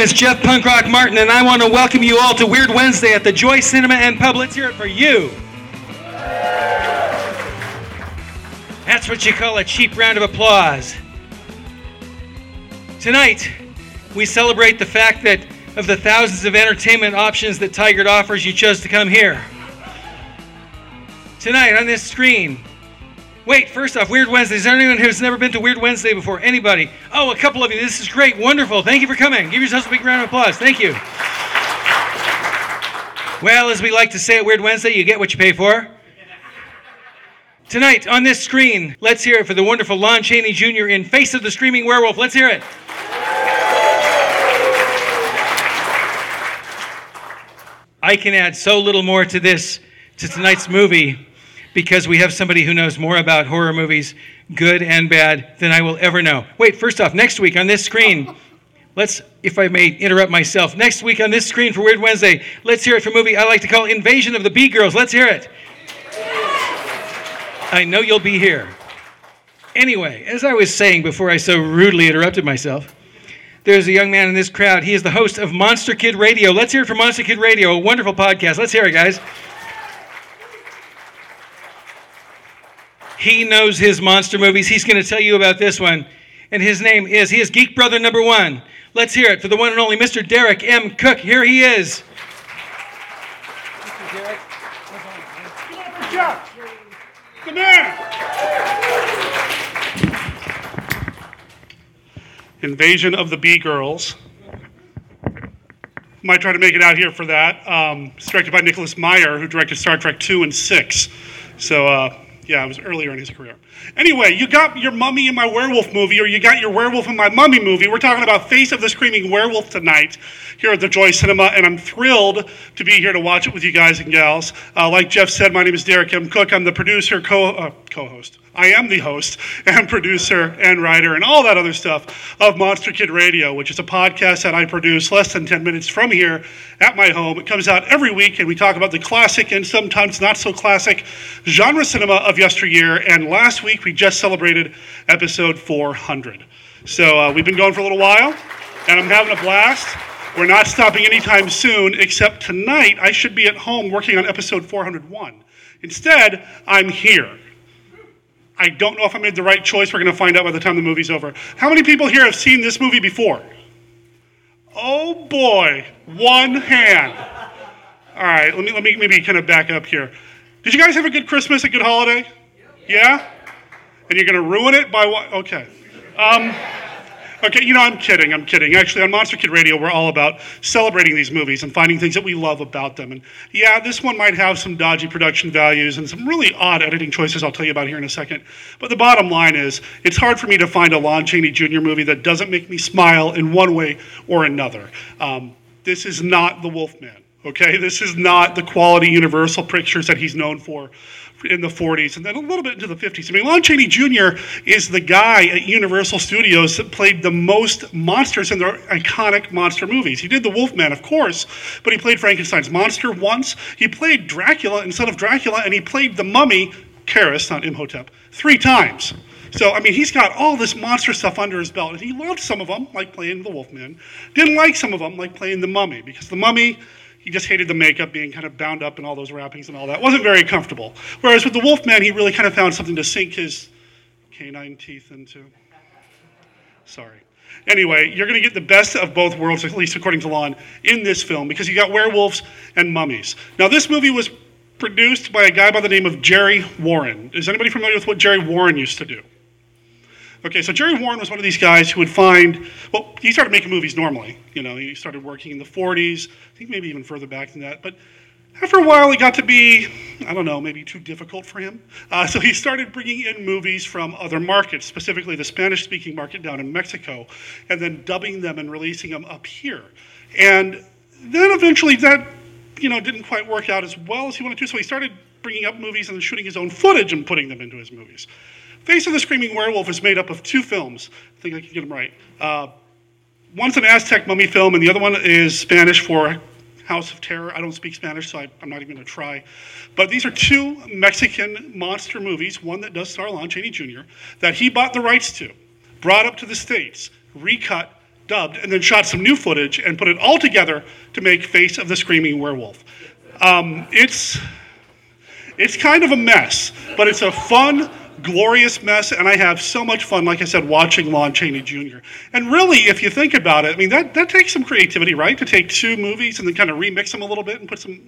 Name is Jeff Punkrock Martin, and I want to welcome you all to Weird Wednesday at the Joy Cinema and Pub. Let's hear it for you. That's what you call a cheap round of applause. Tonight, we celebrate the fact that of the thousands of entertainment options that Tigard offers, you chose to come here. Tonight on this screen, Wait, first off, Weird Wednesday. Is there anyone who's never been to Weird Wednesday before? Anybody? Oh, a couple of you. This is great. Wonderful. Thank you for coming. Give yourselves a big round of applause. Thank you. Well, as we like to say at Weird Wednesday, you get what you pay for. Tonight on this screen, let's hear it for the wonderful Lon Chaney Jr. in Face of the Screaming Werewolf. Let's hear it. I can add so little more to this, to tonight's movie, because we have somebody who knows more about horror movies, good and bad, than I will ever know. Wait, first off, next week on this screen, let's, if I may interrupt myself, next week on this screen for Weird Wednesday, let's hear it for a movie I like to call Invasion of the Bee Girls. Let's hear it. I know you'll be here. Anyway, as I was saying before I so rudely interrupted myself, there's a young man in this crowd. He is the host of Monster Kid Radio. Let's hear it for Monster Kid Radio, a wonderful podcast. Let's hear it, guys. He knows his monster movies. He's going to tell you about this one. And his name is, he is Geek Brother number one. Let's hear it for the one and only Mr. Derek M. Cook. Here he is. Mr. Derek. The man! Invasion of the Bee Girls. Might try to make it out here for that. Um, it's directed by Nicholas Meyer, who directed Star Trek 2 and 6. So, uh, yeah, it was earlier in his career. Anyway, you got your Mummy in My Werewolf movie, or you got your Werewolf in My Mummy movie. We're talking about Face of the Screaming Werewolf tonight here at the Joy Cinema, and I'm thrilled to be here to watch it with you guys and gals. Uh, like Jeff said, my name is Derek M. Cook. I'm the producer, co uh, co-host. I am the host and producer and writer and all that other stuff of Monster Kid Radio, which is a podcast that I produce less than 10 minutes from here at my home. It comes out every week, and we talk about the classic and sometimes not so classic genre cinema of yesteryear. And last week, we just celebrated episode 400. So uh, we've been going for a little while, and I'm having a blast. We're not stopping anytime soon, except tonight I should be at home working on episode 401. Instead, I'm here. I don't know if I made the right choice. We're going to find out by the time the movie's over. How many people here have seen this movie before? Oh boy, one hand. All right, let me let me maybe kind of back up here. Did you guys have a good Christmas, a good holiday? Yeah. And you're going to ruin it by what? Okay. Um, Okay, you know, I'm kidding. I'm kidding. Actually, on Monster Kid Radio, we're all about celebrating these movies and finding things that we love about them. And yeah, this one might have some dodgy production values and some really odd editing choices I'll tell you about here in a second. But the bottom line is, it's hard for me to find a Lon Chaney Jr. movie that doesn't make me smile in one way or another. Um, this is not The Wolfman. Okay, this is not the quality Universal pictures that he's known for in the 40s and then a little bit into the 50s. I mean, Lon Chaney Jr. is the guy at Universal Studios that played the most monsters in their iconic monster movies. He did The Wolfman, of course, but he played Frankenstein's monster once. He played Dracula instead of Dracula, and he played the mummy, Kharis, not Imhotep, three times. So, I mean, he's got all this monster stuff under his belt, and he loved some of them, like playing the Wolfman. Didn't like some of them, like playing the mummy, because the mummy he just hated the makeup being kind of bound up in all those wrappings and all that. Wasn't very comfortable. Whereas with the Wolfman, he really kind of found something to sink his canine teeth into. Sorry. Anyway, you're going to get the best of both worlds, at least according to Lon, in this film because you got werewolves and mummies. Now, this movie was produced by a guy by the name of Jerry Warren. Is anybody familiar with what Jerry Warren used to do? Okay, so Jerry Warren was one of these guys who would find, well, he started making movies normally. You know, he started working in the 40s, I think maybe even further back than that. But after a while, it got to be, I don't know, maybe too difficult for him. Uh, so he started bringing in movies from other markets, specifically the Spanish speaking market down in Mexico, and then dubbing them and releasing them up here. And then eventually that, you know, didn't quite work out as well as he wanted to. So he started bringing up movies and then shooting his own footage and putting them into his movies. Face of the Screaming Werewolf is made up of two films. I think I can get them right. Uh, one's an Aztec mummy film, and the other one is Spanish for House of Terror. I don't speak Spanish, so I, am not even going to try. But these are two Mexican monster movies, one that does star Lon Chaney Jr., that he bought the rights to, brought up to the States, recut, dubbed, and then shot some new footage and put it all together to make Face of the Screaming Werewolf. Um, it's it's kind of a mess, but it's a fun, glorious mess, and I have so much fun, like I said, watching Lon Chaney Jr. And really, if you think about it, I mean, that, that takes some creativity, right? To take two movies and then kind of remix them a little bit and put some.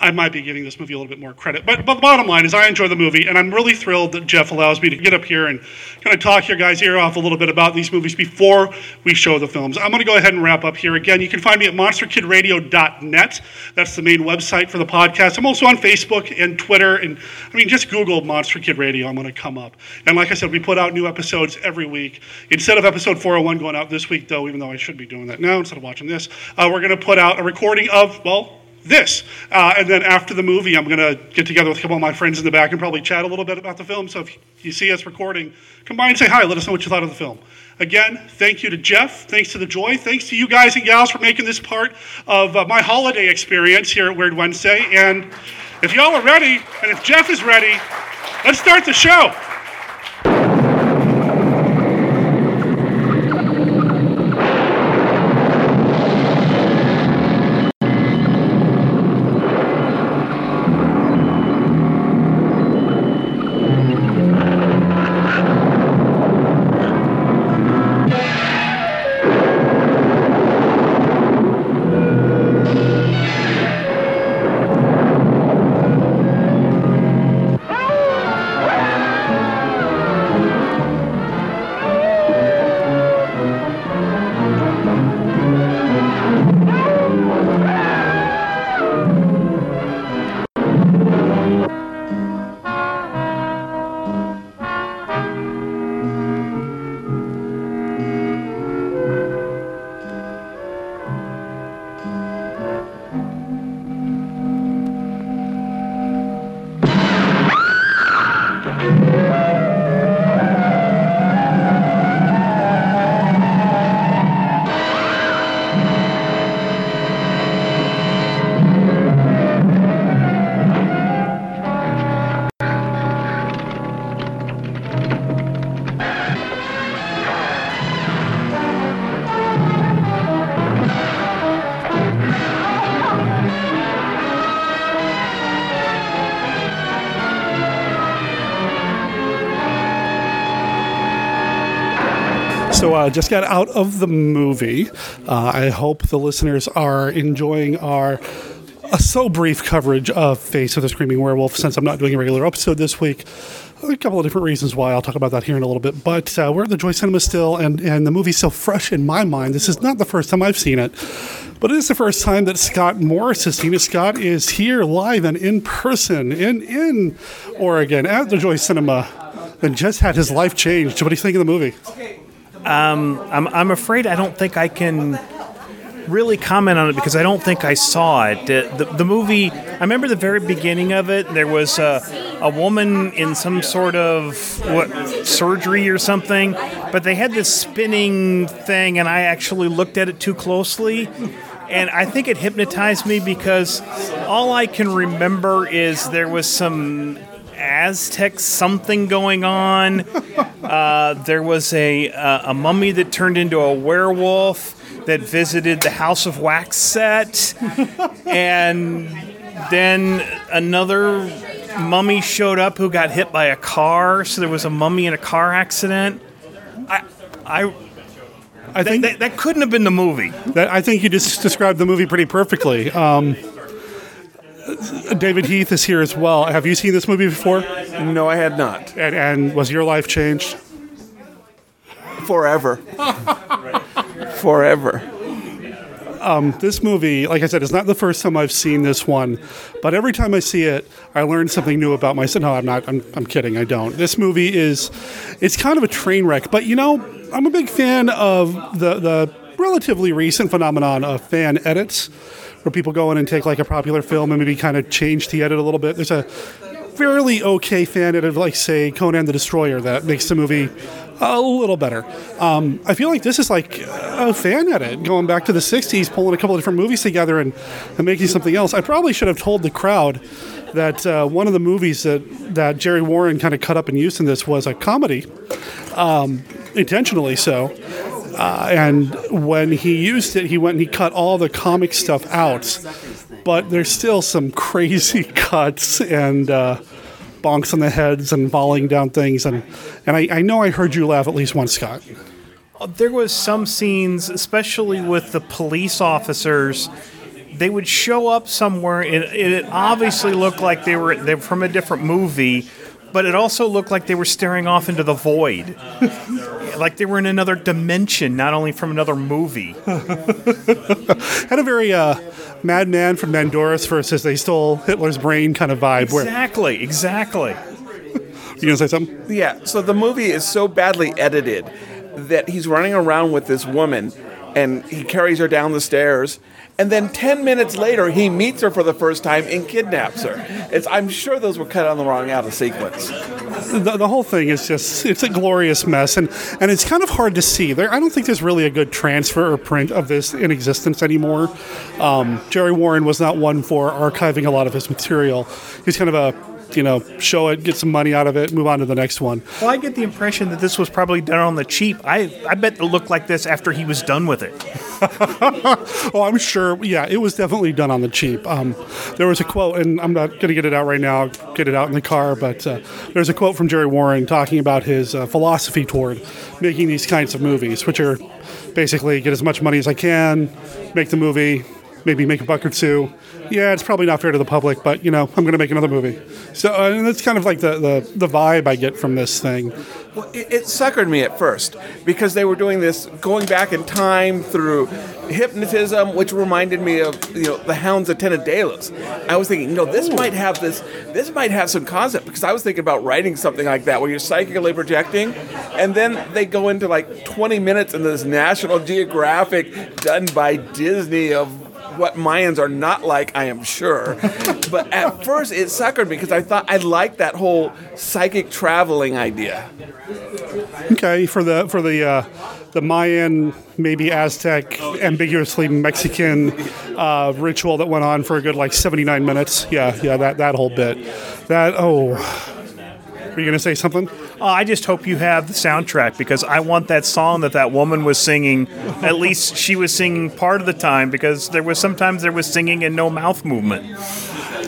I might be giving this movie a little bit more credit. But, but the bottom line is, I enjoy the movie, and I'm really thrilled that Jeff allows me to get up here and kind of talk your guys' ear off a little bit about these movies before we show the films. I'm going to go ahead and wrap up here. Again, you can find me at monsterkidradio.net. That's the main website for the podcast. I'm also on Facebook and Twitter, and I mean, just Google Monster Kid Radio. I'm going to come up. And like I said, we put out new episodes every week. Instead of episode 401 going out this week, though, even though I should be doing that now instead of watching this, uh, we're going to put out a recording of, well, this. Uh, and then after the movie, I'm going to get together with a couple of my friends in the back and probably chat a little bit about the film. So if you see us recording, come by and say hi. Let us know what you thought of the film. Again, thank you to Jeff. Thanks to the Joy. Thanks to you guys and gals for making this part of uh, my holiday experience here at Weird Wednesday. And if y'all are ready, and if Jeff is ready, let's start the show. Uh, just got out of the movie. Uh, I hope the listeners are enjoying our uh, so brief coverage of Face of the Screaming Werewolf since I'm not doing a regular episode this week. A couple of different reasons why. I'll talk about that here in a little bit. But uh, we're at the Joy Cinema still, and, and the movie's so fresh in my mind. This is not the first time I've seen it, but it is the first time that Scott Morris has seen it. Scott is here live and in person in, in Oregon at the Joy Cinema and just had his life changed. What do you think of the movie? Um, I'm, I'm afraid I don't think I can really comment on it because I don't think I saw it. The, the, the movie, I remember the very beginning of it. There was a, a woman in some sort of what surgery or something, but they had this spinning thing, and I actually looked at it too closely. And I think it hypnotized me because all I can remember is there was some Aztec something going on. Uh, there was a uh, a mummy that turned into a werewolf that visited the House of Wax set, and then another mummy showed up who got hit by a car. So there was a mummy in a car accident. I, I. I think that, that, that couldn't have been the movie. that I think you just described the movie pretty perfectly. Um, David Heath is here as well. Have you seen this movie before? No, I had not. And, and was your life changed? Forever. Forever. Um, this movie, like I said, is not the first time I've seen this one, but every time I see it, I learn something new about myself. No, I'm not. I'm, I'm kidding. I don't. This movie is, it's kind of a train wreck. But you know, I'm a big fan of the the relatively recent phenomenon of fan edits, where people go in and take like a popular film and maybe kind of change the edit a little bit. There's a fairly okay fan edit of like say Conan the Destroyer that makes the movie a little better. Um, I feel like this is like a fan edit going back to the 60s, pulling a couple of different movies together and, and making something else. I probably should have told the crowd that uh, one of the movies that, that Jerry Warren kind of cut up and used in this was a comedy, um, intentionally so. Uh, and when he used it, he went and he cut all the comic stuff out. But there's still some crazy cuts and uh, bonks on the heads and falling down things. And, and I, I know I heard you laugh at least once, Scott. There was some scenes, especially with the police officers. They would show up somewhere. It, it obviously looked like they were they were from a different movie, but it also looked like they were staring off into the void, like they were in another dimension, not only from another movie. Had a very uh, Madman from Mandoras versus they stole Hitler's brain kind of vibe. Where Exactly, exactly. you gonna say something? Yeah, so the movie is so badly edited that he's running around with this woman and he carries her down the stairs. And then 10 minutes later, he meets her for the first time and kidnaps her. It's, I'm sure those were cut on the wrong out of sequence. the, the whole thing is just it's a glorious mess and and it's kind of hard to see there i don't think there's really a good transfer or print of this in existence anymore um, jerry warren was not one for archiving a lot of his material he's kind of a you know show it get some money out of it move on to the next one Well, I get the impression that this was probably done on the cheap. I, I bet it looked like this after he was done with it. oh i'm sure yeah it was definitely done on the cheap um, there was a quote and i'm not going to get it out right now I'll get it out in the car but uh, there's a quote from jerry warren talking about his uh, philosophy toward making these kinds of movies which are basically get as much money as i can make the movie maybe make a buck or two. Yeah it's probably not fair to the public but you know i'm going to make another movie. So uh, and that's kind of like the, the, the vibe i get from this thing. Well, it, it suckered me at first because they were doing this going back in time through hypnotism, which reminded me of you know the Hounds of Tindalos. I was thinking, you know, this might have this, this might have some concept because I was thinking about writing something like that where you're psychically projecting, and then they go into like 20 minutes in this National Geographic done by Disney of what Mayans are not like, I am sure. but at first, it suckered me because I thought I liked that whole psychic traveling idea. okay for the for the uh, the mayan maybe aztec ambiguously mexican uh, ritual that went on for a good like 79 minutes yeah yeah that, that whole bit that oh were you to say something Uh, I just hope you have the soundtrack because I want that song that that woman was singing. At least she was singing part of the time because there was sometimes there was singing and no mouth movement.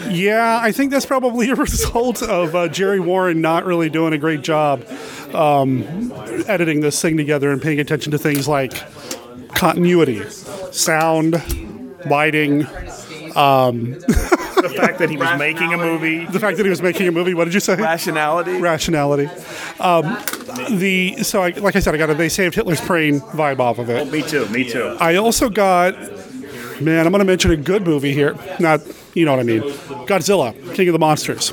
Yeah, I think that's probably a result of uh, Jerry Warren not really doing a great job um, editing this thing together and paying attention to things like continuity, sound, lighting, The fact that he was making a movie. the fact that he was making a movie. What did you say? Rationality. Rationality. Um, the so I, like I said, I got a they saved Hitler's brain vibe off of it. Me too. Me too. I also got, man, I'm going to mention a good movie here. Not, you know what I mean. Godzilla, King of the Monsters.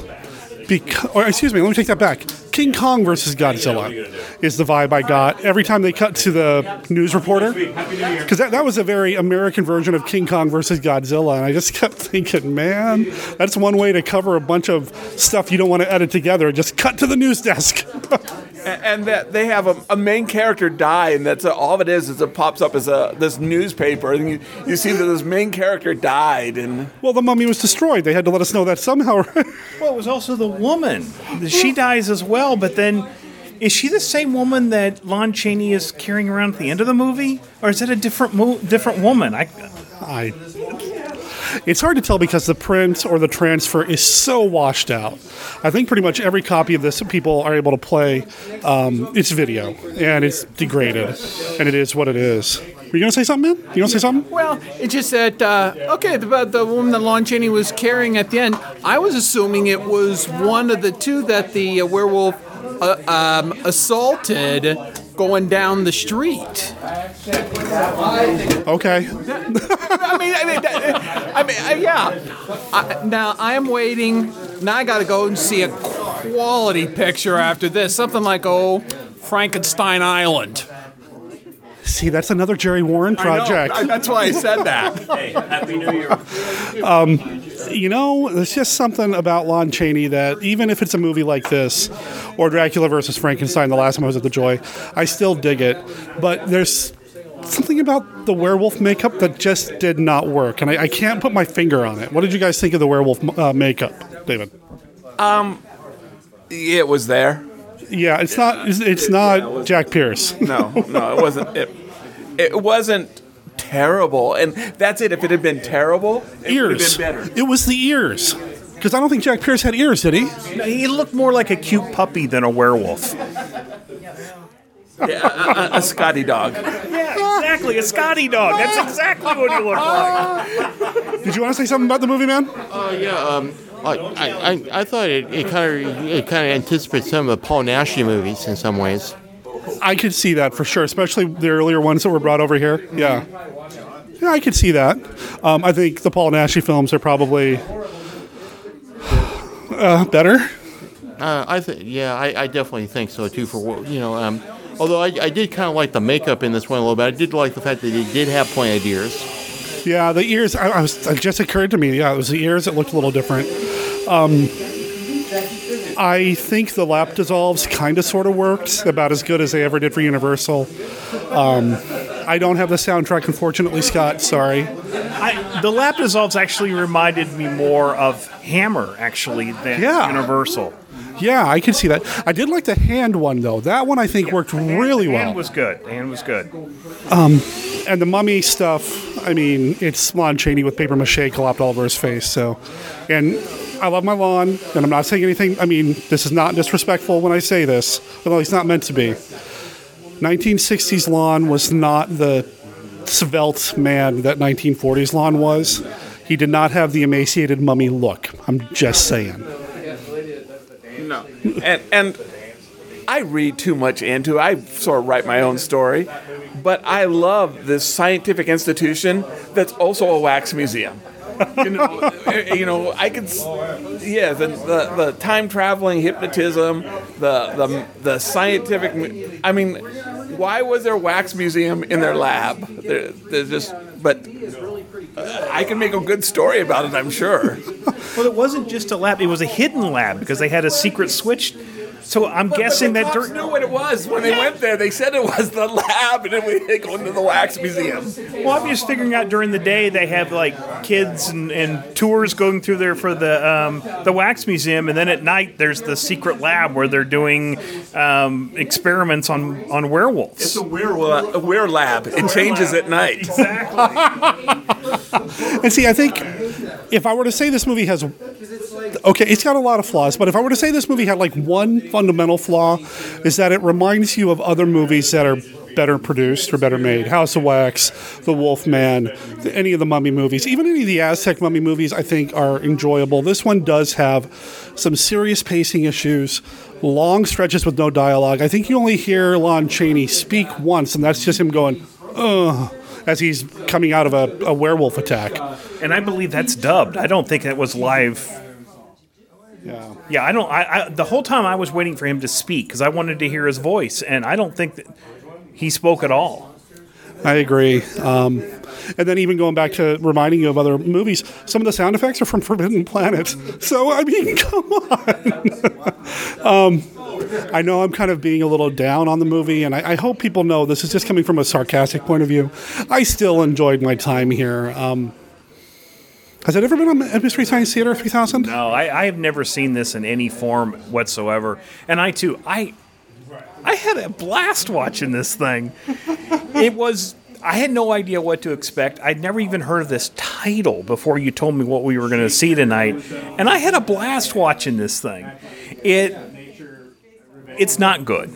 Beca- or excuse me, let me take that back. King Kong versus Godzilla is the vibe I got every time they cut to the news reporter. Because that, that was a very American version of King Kong versus Godzilla. And I just kept thinking, man, that's one way to cover a bunch of stuff you don't want to edit together. Just cut to the news desk. And that they have a, a main character die, and that's uh, all it is. Is it pops up as a this newspaper, and you, you see that this main character died, and well, the mummy was destroyed. They had to let us know that somehow. Well, it was also the woman. She dies as well, but then is she the same woman that Lon Chaney is carrying around at the end of the movie, or is that a different mo- different woman? I I. It's hard to tell because the print or the transfer is so washed out. I think pretty much every copy of this people are able to play. Um, it's video and it's degraded, and it is what it is. Were you gonna say something, man? You gonna say something? Well, it's just that uh, okay. The, the woman that Lon Chaney was carrying at the end, I was assuming it was one of the two that the uh, werewolf uh, um, assaulted going down the street. Okay. I mean, I mean, that- I mean, uh, yeah. I, now I am waiting. Now I got to go and see a quality picture after this, something like oh, Frankenstein Island. See, that's another Jerry Warren project. I know, that's why I said that. Happy New Year! you know, there's just something about Lon Chaney that even if it's a movie like this, or Dracula versus Frankenstein, the last time I was at the Joy, I still dig it. But there's something about the werewolf makeup that just did not work, and I, I can't put my finger on it. What did you guys think of the werewolf uh, makeup, David? it was there. Yeah, it's not. It's, it's not Jack Pierce. No, no, it wasn't. It, it wasn't terrible, and that's it. If it had been terrible, it Ears. been better. It was the ears. Because I don't think Jack Pierce had ears, did he? He looked more like a cute puppy than a werewolf. A, a Scotty dog. Yeah, exactly. A Scotty dog. That's exactly what he looked like. Did you want to say something about the movie, man? Oh yeah, um, I, I, I- I thought it, it kind of it kind of anticipates some of the Paul Naschy movies in some ways. I could see that for sure, especially the earlier ones that were brought over here. Yeah. Yeah, I could see that. Um, I think the Paul Naschy films are probably uh, better. Uh, I think yeah, I, I definitely think so too. For you know, um, although I, I did kind of like the makeup in this one a little bit. I did like the fact that it did have pointed ears. Yeah, the ears. I, I was. It just occurred to me. Yeah, it was the ears that looked a little different. Um, I think the lap dissolves kind of sort of worked about as good as they ever did for Universal. Um, I don't have the soundtrack, unfortunately, Scott. Sorry. I, the lap dissolves actually reminded me more of Hammer, actually, than Yeah. Universal. Yeah, I can see that. I did like the hand one though. That one I think worked really The well. hand was good. The hand was good. and the mummy stuff, I mean, it's Lon Chaney with paper mache collapsed all over his face. So, and I love my lawn, and I'm not saying anything. I mean, this is not disrespectful when I say this, although it's not meant to be. 1960s lawn was not the svelte man that 1940s lawn was. He did not have the emaciated mummy look. I'm just saying. No. And and I read too much into. I sort of write my own story, but I love this scientific institution that's also a wax museum. You know, you know, I could, yeah, the, the, the time traveling hypnotism, the, the the scientific. I mean, why was there a wax museum in their lab? They're, they're just, but uh, I can make a good story about it. I'm sure. Well, it wasn't just a lab; it was a hidden lab because they had a secret switch. So I'm guessing the that cops dur- knew what it was when they went there. They said it was the lab, and then we they go into the wax museum. Well, I'm just figuring out during the day they have like kids and, and tours going through there for the um, the wax museum, and then at night there's the secret lab where they're doing um, experiments on on werewolves. It's a weir, a weir lab. It changes at night. Exactly. And see, I think if I were to say this movie has, okay, it's got a lot of flaws, but if I were to say this movie had like one fundamental flaw, is that it reminds you of other movies that are better produced or better made. House of Wax, The Wolf Man, any of the Mummy movies, even any of the Aztec Mummy movies, I think are enjoyable. This one does have some serious pacing issues. Long stretches with no dialogue. I think you only hear Lon Chaney speak once, and that's just him going, ugh, as he's coming out of a, a werewolf attack. and I believe that's dubbed. I don't think that was live. Yeah. Yeah, I don't. I, I the whole time I was waiting for him to speak because I wanted to hear his voice, and I don't think that he spoke at all. I agree. Um, and then even going back to reminding you of other movies, some of the sound effects are from Forbidden Planet. So I mean, come on. um, I know I'm kind of being a little down on the movie, and I, I hope people know this is just coming from a sarcastic point of view. I still enjoyed my time here. Um, has it ever been on Mystery Science Theater 3000? No, I, I have never seen this in any form whatsoever, and I too, I, I had a blast watching this thing. it was. I had no idea what to expect. I'd never even heard of this title before you told me what we were going to see tonight, and I had a blast watching this thing. It it's not good.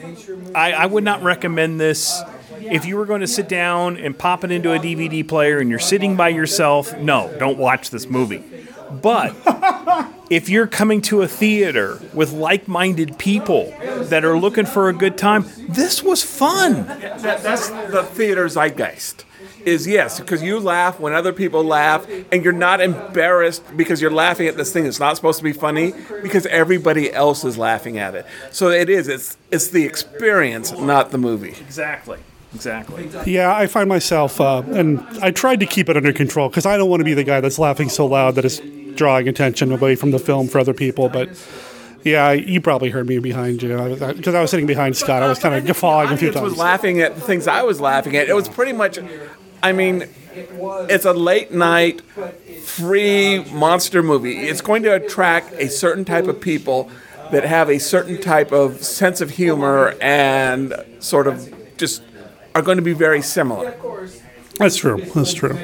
I, I would not recommend this. If you were going to sit down and pop it into a DVD player and you're sitting by yourself, no, don't watch this movie. But if you're coming to a theater with like minded people that are looking for a good time, this was fun. That, that's the theater zeitgeist. Is yes, because you laugh when other people laugh, and you're not embarrassed because you're laughing at this thing that's not supposed to be funny because everybody else is laughing at it. So it is. It's it's the experience, not the movie. Exactly. Exactly. Yeah, I find myself, uh, and I tried to keep it under control because I don't want to be the guy that's laughing so loud that it's drawing attention away from the film for other people. But yeah, you probably heard me behind you because I was sitting behind Scott. I was kind of guffawing a few audience was times. laughing at the things I was laughing at. It was pretty much, I mean, it's a late night, free monster movie. It's going to attract a certain type of people that have a certain type of sense of humor and sort of just are going to be very similar. That's true. That's true.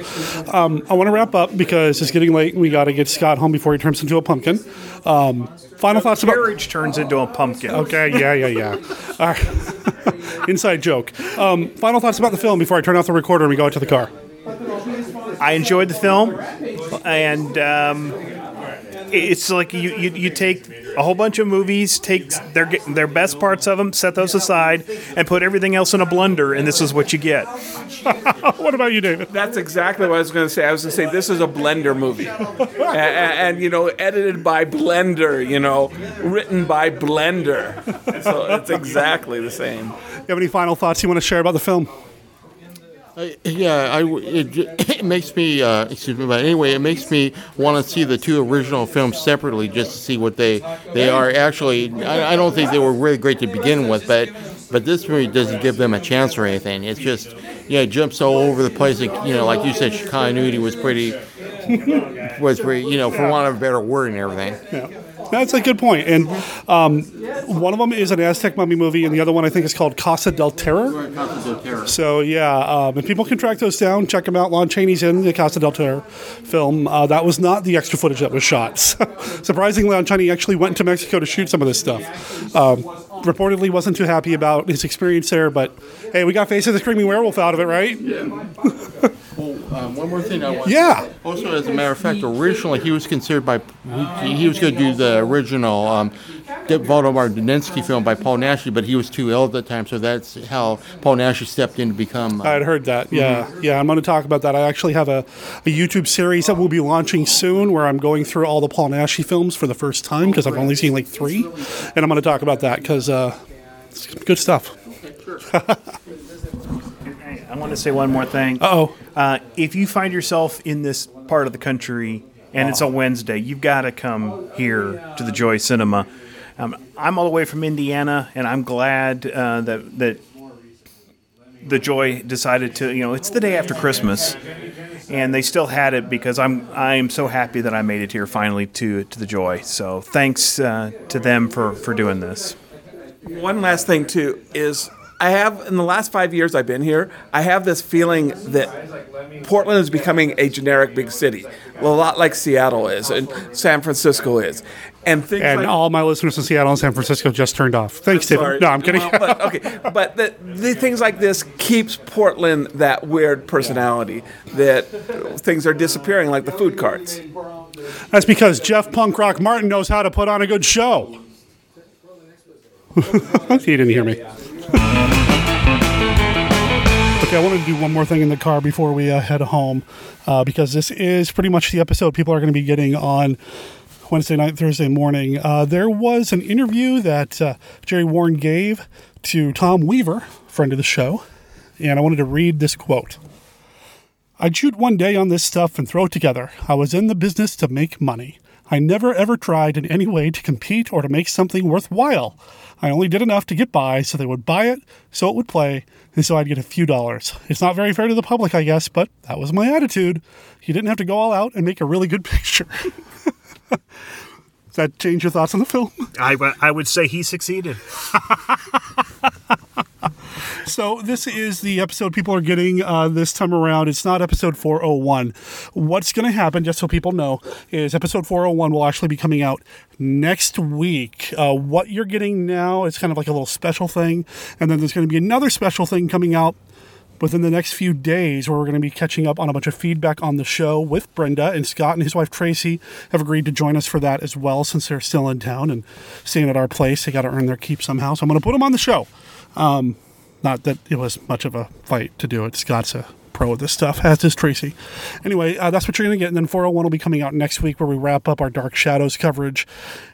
Um, I want to wrap up because it's getting late. and We got to get Scott home before he turns into a pumpkin. Um, final thoughts about. Carriage turns into a pumpkin. Okay, yeah, yeah, yeah. All right. Inside joke. Um, final thoughts about the film before I turn off the recorder and we go out to the car. I enjoyed the film, and um, it's like you, you, you take a whole bunch of movies, take their their best parts of them, set those aside, and put everything else in a blender, and this is what you get. what about you, David? That's exactly what I was going to say. I was going to say this is a Blender movie, and, and, you know, edited by Blender, you know, written by Blender. So it's exactly the same. You have any final thoughts you want to share about the film? Uh, yeah, I, it, it makes me, uh, excuse me, but anyway, it makes me want to see the two original films separately just to see what they they are actually. I, I don't think they were really great to begin with, but but this movie doesn't give them a chance or anything. It's just, yeah, it jumps all over the place. It, you know, like you said, continuity was pretty, was pretty, you know, for want of a better word and everything. Yeah. That's a good point. And um, one of them is an Aztec mummy movie, and the other one I think is called Casa del Terror. So yeah, um, if people can track those down, check them out. Lon Chaney's in the Casa del Terror film. Uh, that was not the extra footage that was shot. Surprisingly, Lon Chaney actually went to Mexico to shoot some of this stuff. Um, reportedly wasn't too happy about his experience there, but hey, we got Face of the Screaming Werewolf out of it, right? Well, um, one more thing I want. Yeah. Also, as a matter of fact, originally he was considered by he, he was going to do the original um, Valdemar Daninsky film by Paul Naschy, but he was too ill at the time, so that's how Paul Naschy stepped in to become. Uh, I had heard that. Yeah, yeah. I'm going to talk about that. I actually have a, a YouTube series that we'll be launching soon, where I'm going through all the Paul Naschy films for the first time because I've only seen like three, and I'm going to talk about that because uh, it's good stuff. I want to say one more thing. Uh-oh. Uh, if you find yourself in this part of the country and it's a Wednesday, you've got to come here to the Joy Cinema. Um, I'm all the way from Indiana, and I'm glad uh, that that the Joy decided to. You know, it's the day after Christmas, and they still had it because I'm I am so happy that I made it here finally to to the Joy. So thanks uh, to them for for doing this. One last thing too is I have in the last five years I've been here, I have this feeling that Portland is becoming a generic big city, a lot like Seattle is and San Francisco is, and things And like, all my listeners in Seattle and San Francisco just turned off. Thanks, David. No, I'm kidding. Well, but, okay, but the, the things like this keeps Portland that weird personality that things are disappearing, like the food carts. That's because Jeff Punk Rock Martin knows how to put on a good show. he didn't hear me. Okay, I wanted to do one more thing in the car before we uh, head home uh, because this is pretty much the episode people are going to be getting on Wednesday night, Thursday morning. Uh, there was an interview that uh, Jerry Warren gave to Tom Weaver, friend of the show, and I wanted to read this quote. I'd shoot one day on this stuff and throw it together. I was in the business to make money. I never ever tried in any way to compete or to make something worthwhile. I only did enough to get by so they would buy it, so it would play, and so I'd get a few dollars. It's not very fair to the public, I guess, but that was my attitude. You didn't have to go all out and make a really good picture. Does that change your thoughts on the film? I, I would say he succeeded. So this is the episode people are getting uh, this time around. It's not episode 401. What's going to happen, just so people know, is episode 401 will actually be coming out next week. Uh, what you're getting now is kind of like a little special thing, and then there's going to be another special thing coming out within the next few days where we're going to be catching up on a bunch of feedback on the show with Brenda and Scott and his wife Tracy have agreed to join us for that as well since they're still in town and staying at our place. They got to earn their keep somehow. So I'm going to put them on the show. Um, not that it was much of a fight to do it. Scott's a pro at this stuff, as is Tracy. Anyway, uh, that's what you're going to get. And then 401 will be coming out next week where we wrap up our Dark Shadows coverage.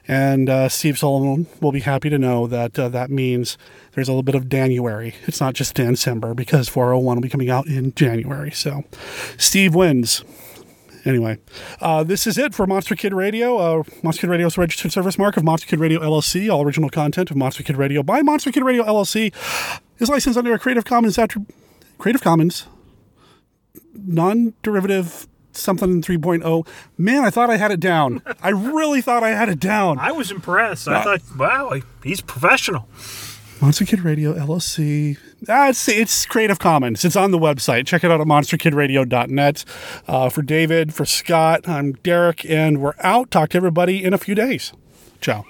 And uh, Steve Solomon will be happy to know that uh, that means there's a little bit of January. It's not just December because 401 will be coming out in January. So Steve wins. Anyway, uh, this is it for Monster Kid Radio. Uh, Monster Kid Radio is a registered service mark of Monster Kid Radio LLC. All original content of Monster Kid Radio by Monster Kid Radio LLC is licensed under a Creative Commons attrib- Creative Commons non-derivative something 3.0. Man, I thought I had it down. I really thought I had it down. I was impressed. I thought, wow, he's professional. Monster Kid Radio LLC. Ah, it's, it's Creative Commons. It's on the website. Check it out at monsterkidradio.net. Uh, for David, for Scott, I'm Derek, and we're out. Talk to everybody in a few days. Ciao.